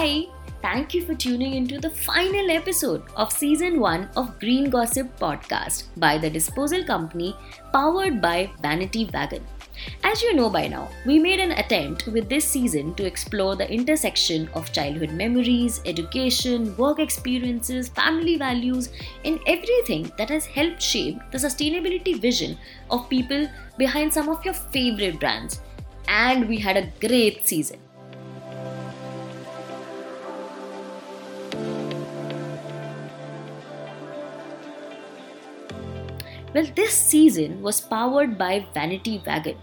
Hi, thank you for tuning into the final episode of season 1 of Green Gossip podcast by the Disposal Company powered by Vanity Wagon. As you know by now, we made an attempt with this season to explore the intersection of childhood memories, education, work experiences, family values, and everything that has helped shape the sustainability vision of people behind some of your favorite brands. And we had a great season. Well, this season was powered by Vanity Wagon,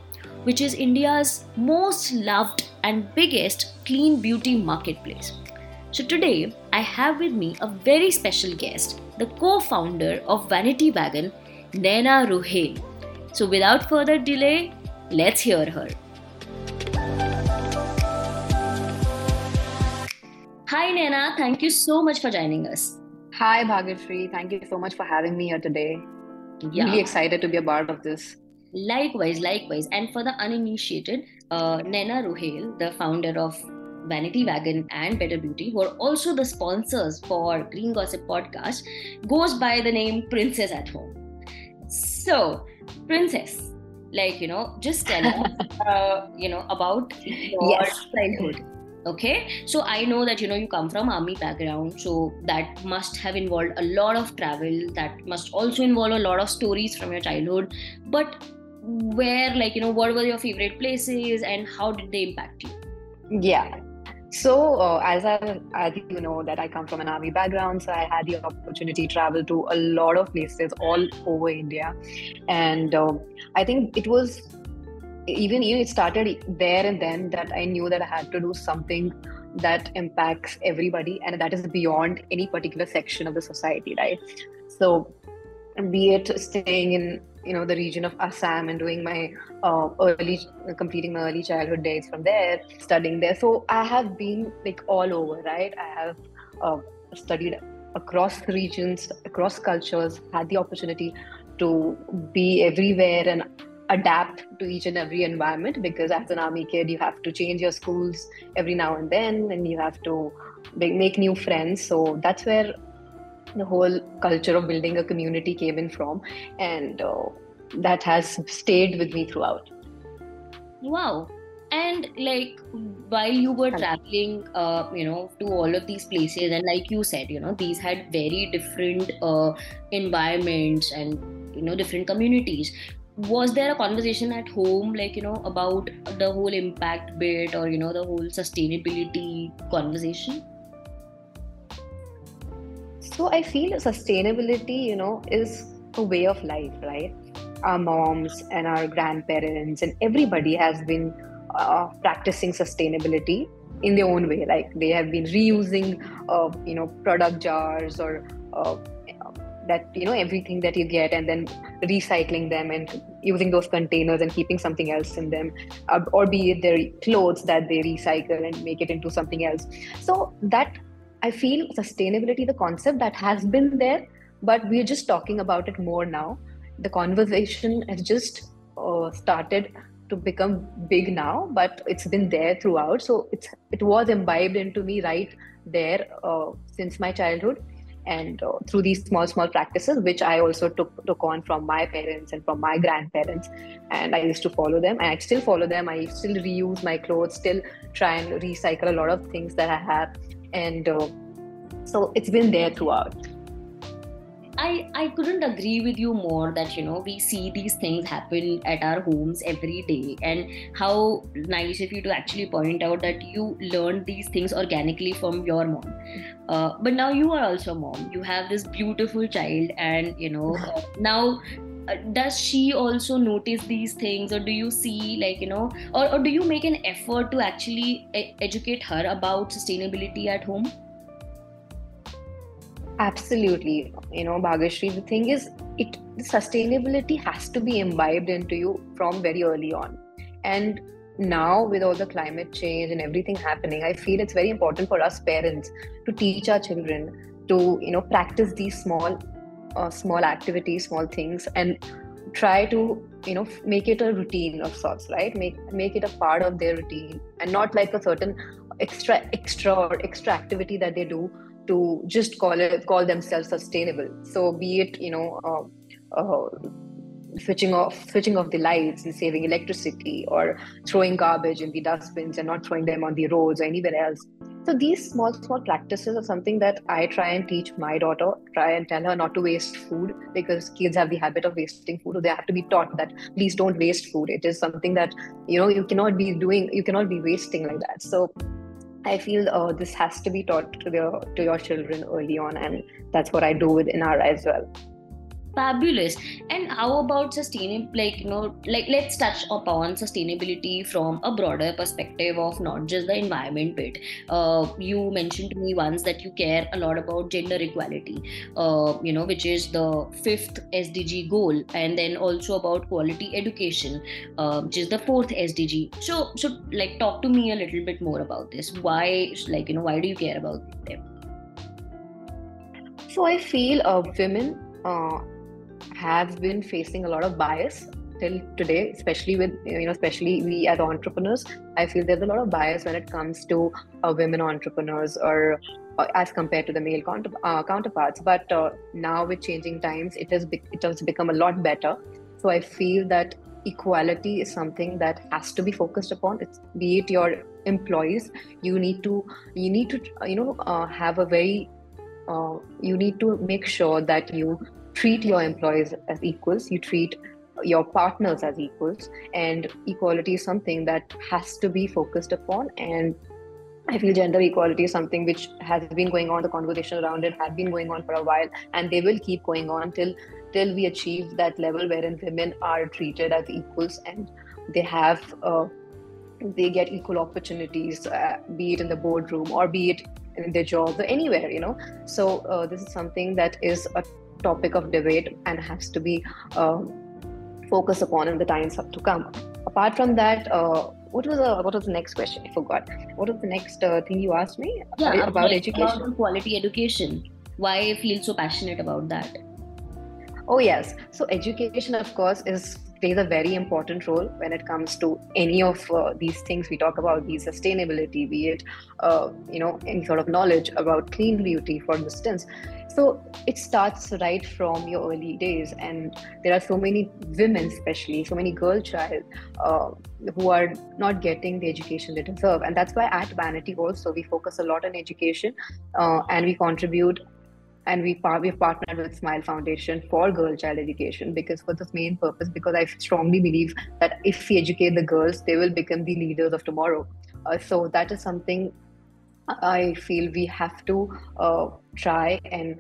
which is India's most loved and biggest clean beauty marketplace. So, today I have with me a very special guest, the co founder of Vanity Wagon, Naina Ruhail. So, without further delay, let's hear her. Hi, Naina. Thank you so much for joining us. Hi, Bhagashri. Thank you so much for having me here today yeah. really excited to be a part of this. Likewise, likewise. And for the uninitiated, uh, Naina Ruhail, the founder of Vanity Wagon and Better Beauty, who are also the sponsors for Green Gossip Podcast, goes by the name Princess at Home. So, Princess, like, you know, just tell us, uh, you know, about your yes. childhood okay? So i know that you know you come from army background so that must have involved a lot of travel that must also involve a lot of stories from your childhood. But where like you know what were your favorite places and how did they impact you? Yeah. So uh, as I, as you know that I come from an army background, so I had the opportunity to travel to a lot of places all over India, and uh, I think it was even you it started there and then that I knew that I had to do something that impacts everybody and that is beyond any particular section of the society, right? So, be it staying in you know the region of Assam and doing my uh, early completing my early childhood days from there, studying there. So I have been like all over, right? I have uh, studied across regions, across cultures, had the opportunity to be everywhere and adapt to each and every environment because as an army kid you have to change your schools every now and then and you have to make new friends. So that's where the whole culture of building a community came in from and uh, that has stayed with me throughout. Wow. And like while you were traveling uh, you know to all of these places and like you said you know these had very different uh, environments and you know different communities was there a conversation at home like you know about the whole impact bit or you know the whole sustainability conversation? So i feel sustainability you know is a way of life right? Our moms and our grandparents and everybody has been uh, practicing sustainability in their own way. Like they have been reusing uh, you know product jars or uh, that you know everything that you get and then recycling them and using those containers and keeping something else in them uh, or be it their clothes that they recycle and make it into something else. So that i feel sustainability the concept that has been there but we're just talking about it more now. The conversation has just uh, started to become big now but it's been there throughout. So it's it was imbibed into me right there uh, since my childhood and uh, through these small small practices which i also took took on from my parents and from my grandparents and i used to follow them and i still follow them. I still reuse my clothes still try and recycle a lot of things that i have and uh, so it's been there throughout I, I couldn't agree with you more that you know we see these things happen at our homes every day. And how nice of you to actually point out that you learned these things organically from your mom. Uh, but now you are also mom. You have this beautiful child and you know uh, now uh, does she also notice these things? Or do you see like you know or, or do you make an effort to actually e- educate her about sustainability at home Absolutely. You know, Bhagashri, the thing is, it the sustainability has to be imbibed into you from very early on. And now, with all the climate change and everything happening, I feel it's very important for us parents to teach our children to, you know, practice these small, uh, small activities, small things, and try to, you know, make it a routine of sorts, right? Make make it a part of their routine, and not like a certain extra extra or extra activity that they do to just call it call themselves sustainable. So be it you know uh, uh, switching off switching off the lights and saving electricity or throwing garbage in the dustbins and not throwing them on the roads or anywhere else. So these small small practices are something that i try and teach my daughter try and tell her not to waste food because kids have the habit of wasting food. Or they have to be taught that please don't waste food. It is something that you know you cannot be doing you cannot be wasting like that. So I feel uh, this has to be taught to, the, to your children early on, and that's what I do with Inara as well fabulous. And how about sustainable like you know like let's touch upon sustainability from a broader perspective of not just the environment bit. Uh, you mentioned to me once that you care a lot about gender equality uh, you know which is the fifth sdg goal and then also about quality education uh, which is the fourth sdg so so like talk to me a little bit more about this. Why like you know why do you care about them? So i feel uh, women uh, have been facing a lot of bias till today especially with you know especially we as entrepreneurs i feel there's a lot of bias when it comes to uh, women entrepreneurs or, or, as compared to the male counter, uh, counterparts. But uh, now with changing times it has be- it has become a lot better. So i feel that equality is something that has to be focused upon. It's be it your employees you need to you need to you know uh, have a very uh, you need to make sure that you treat your employees as equals, you treat your partners as equals, and equality is something that has to be focused upon. And I feel gender equality is something which has been going on. The conversation around it had been going on for a while, and they will keep going on till till we achieve that level wherein women are treated as equals and they have uh, they get equal opportunities, uh, be it in the boardroom or be it in their jobs or anywhere. You know, so uh, this is something that is a topic of debate and has to be uh, focused upon in the times to come. Apart from that, uh, what was the what was the next question? I forgot. What was the next uh, thing you asked me? Yeah, about, about education. About quality education. Why I feel so passionate about that? Oh yes. So education, of course, is plays a very important role when it comes to any of uh, these things we talk about, the sustainability, be it uh, you know any sort of knowledge about clean beauty, for instance. So it starts right from your early days, and there are so many women, especially so many girl child, uh, who are not getting the education they deserve, and that's why at Vanity also we focus a lot on education, uh, and we contribute and we we've partnered with Smile Foundation for girl child education because for this main purpose because I strongly believe that if we educate the girls, they will become the leaders of tomorrow. Uh, so that is something I feel we have to uh, try and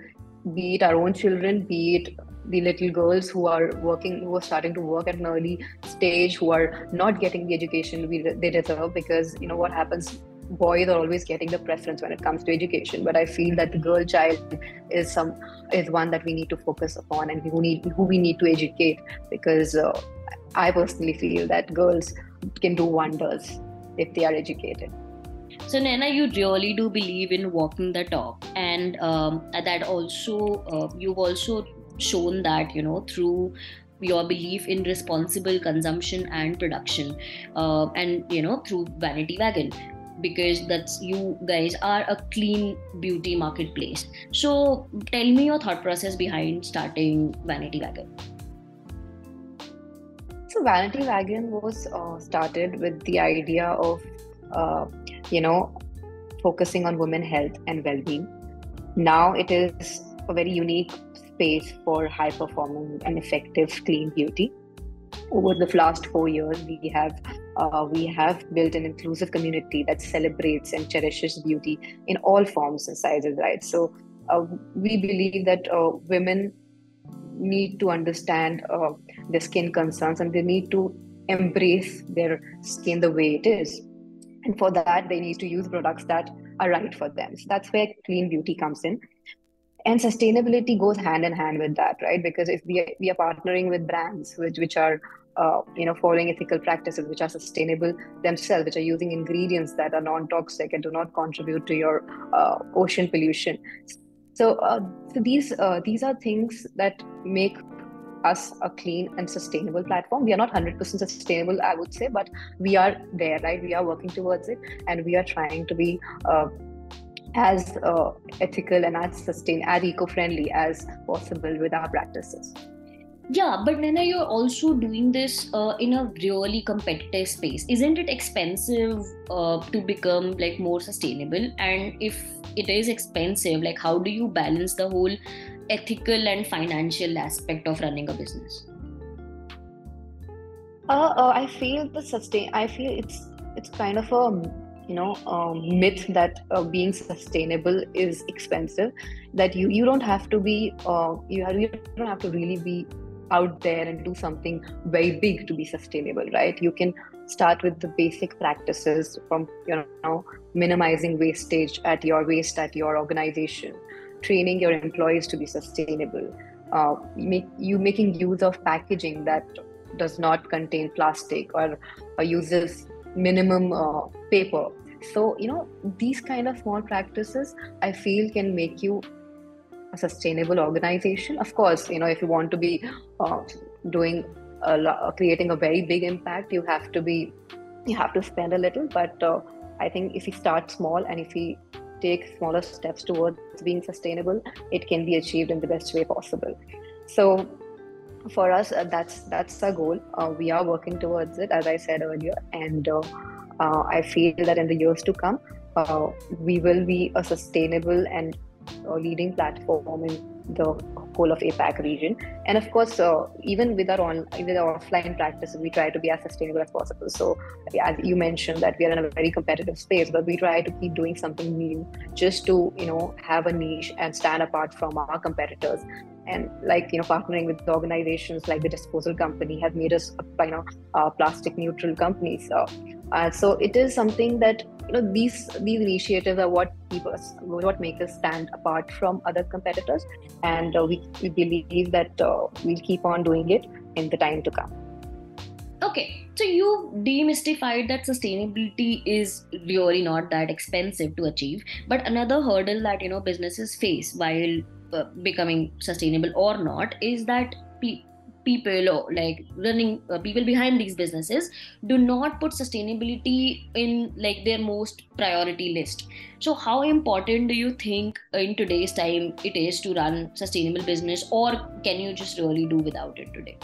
be it our own children, be it the little girls who are working, who are starting to work at an early stage, who are not getting the education we, they deserve because you know what happens boys are always getting the preference when it comes to education. But i feel that the girl child is some is one that we need to focus upon and who need who we need to educate because uh, i personally feel that girls can do wonders if they are educated so Naina, you really do believe in walking the talk, and um, that also uh, you've also shown that you know through your belief in responsible consumption and production uh, and you know through vanity wagon. Because that's you guys are a clean beauty marketplace. So tell me your thought process behind starting vanity wagon. So vanity wagon was uh, started with the idea of uh, you know focusing on women health and well-being now it is a very unique space for high performing and effective clean beauty over the last four years we have uh, we have built an inclusive community that celebrates and cherishes beauty in all forms and sizes, right? So uh, we believe that uh, women need to understand uh, their skin concerns and they need to embrace their skin the way it is. And for that, they need to use products that are right for them. So that's where clean beauty comes in. And sustainability goes hand in hand with that, right? Because if we are, we are partnering with brands which, which are uh, you know, following ethical practices which are sustainable themselves, which are using ingredients that are non-toxic and do not contribute to your uh, ocean pollution. So, uh, so these uh, these are things that make us a clean and sustainable platform. We are not 100% sustainable, I would say, but we are there, right? We are working towards it and we are trying to be uh, as uh, ethical and as sustain as eco-friendly as possible with our practices yeah but Naina you're also doing this uh, in a really competitive space isn't it expensive uh, to become like more sustainable and if it is expensive like how do you balance the whole ethical and financial aspect of running a business? Uh, uh i feel the sustain i feel it's it's kind of a you know myth that uh, being sustainable is expensive that you you don't have to be uh, you, have, you don't have to really be out there and do something very big to be sustainable right? You can start with the basic practices from you know minimizing wastage at your waste at your organization training your employees to be sustainable uh, make, you making use of packaging that does not contain plastic or, or uses minimum uh, paper. So you know these kind of small practices i feel can make you a sustainable organization. Of course you know if you want to be uh, doing a lo- creating a very big impact you have to be you have to spend a little. But uh, i think if we start small and if we take smaller steps towards being sustainable it can be achieved in the best way possible. So for us uh, that's that's our goal. Uh, we are working towards it as i said earlier and uh, uh, i feel that in the years to come uh, we will be a sustainable and leading platform in the whole of APAC region. And of course, uh, even with our on with our offline practices, we try to be as sustainable as possible. So, as you mentioned, that we are in a very competitive space, but we try to keep doing something new, just to you know have a niche and stand apart from our competitors. And like you know, partnering with organizations like the Disposal Company has made us you know uh, plastic neutral company So, uh, so it is something that you know these these initiatives are what keep us what make us stand apart from other competitors. And uh, we, we believe that uh, we'll keep on doing it in the time to come. Okay so you demystified that sustainability is really not that expensive to achieve but another hurdle that you know businesses face while uh, becoming sustainable or not is that pe- people or like running uh, people behind these businesses do not put sustainability in like their most priority list so how important do you think in today's time it is to run sustainable business or can you just really do without it today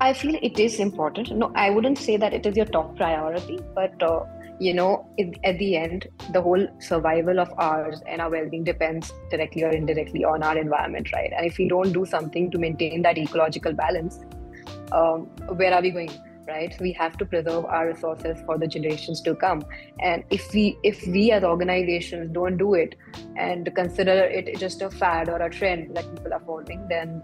I feel it is important. No, I wouldn't say that it is your top priority, but uh, you know, at the end, the whole survival of ours and our well being depends directly or indirectly on our environment, right? And if we don't do something to maintain that ecological balance, um, where are we going? right we have to preserve our resources for the generations to come and if we if we as organizations don't do it and consider it just a fad or a trend that people are following then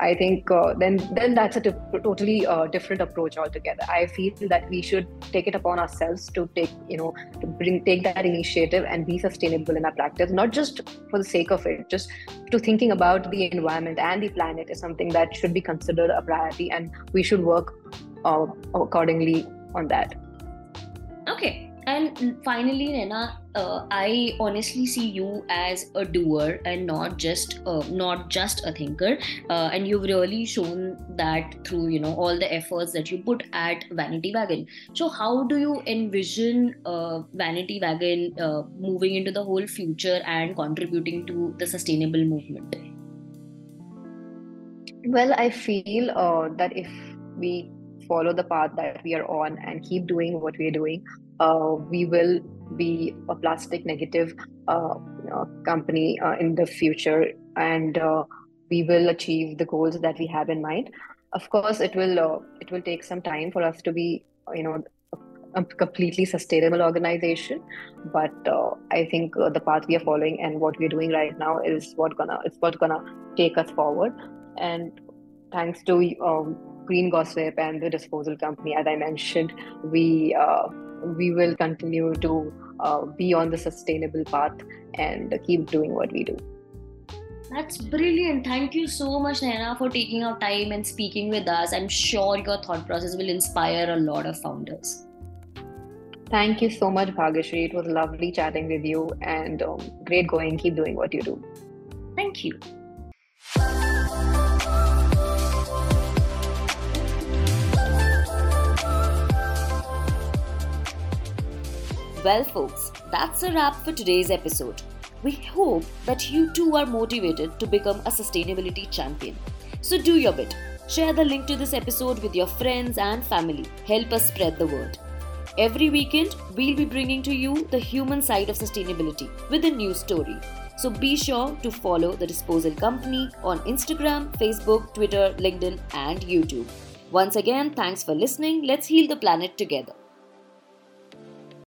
I think uh, then then that's a totally uh, different approach altogether. I feel that we should take it upon ourselves to take you know to bring take that initiative and be sustainable in our practice, not just for the sake of it, just to thinking about the environment and the planet is something that should be considered a priority, and we should work uh, accordingly on that. And finally, Naina, uh, I honestly see you as a doer and not just uh, not just a thinker. Uh, and you've really shown that through you know all the efforts that you put at Vanity Wagon. So how do you envision uh, Vanity Wagon uh, moving into the whole future and contributing to the sustainable movement? Well, I feel uh, that if we follow the path that we are on and keep doing what we're doing, uh, we will be a plastic negative uh, company uh, in the future. And uh, we will achieve the goals that we have in mind. Of course it will uh, it will take some time for us to be you know a completely sustainable organization. But uh, i think the path we are following and what we're doing right now is what gonna it's what gonna take us forward. And thanks to um, green gossip and the disposal company as i mentioned we we will continue to uh, be on the sustainable path and keep doing what we do. That's brilliant. Thank you so much, Naina, for taking our time and speaking with us. I'm sure your thought process will inspire a lot of founders. Thank you so much, Bhagashri. It was lovely chatting with you and um, great going. Keep doing what you do. Thank you. Well, folks, that's a wrap for today's episode. We hope that you too are motivated to become a sustainability champion. So do your bit. Share the link to this episode with your friends and family. Help us spread the word. Every weekend, we'll be bringing to you the human side of sustainability with a new story. So be sure to follow The Disposal Company on Instagram, Facebook, Twitter, LinkedIn, and YouTube. Once again, thanks for listening. Let's heal the planet together.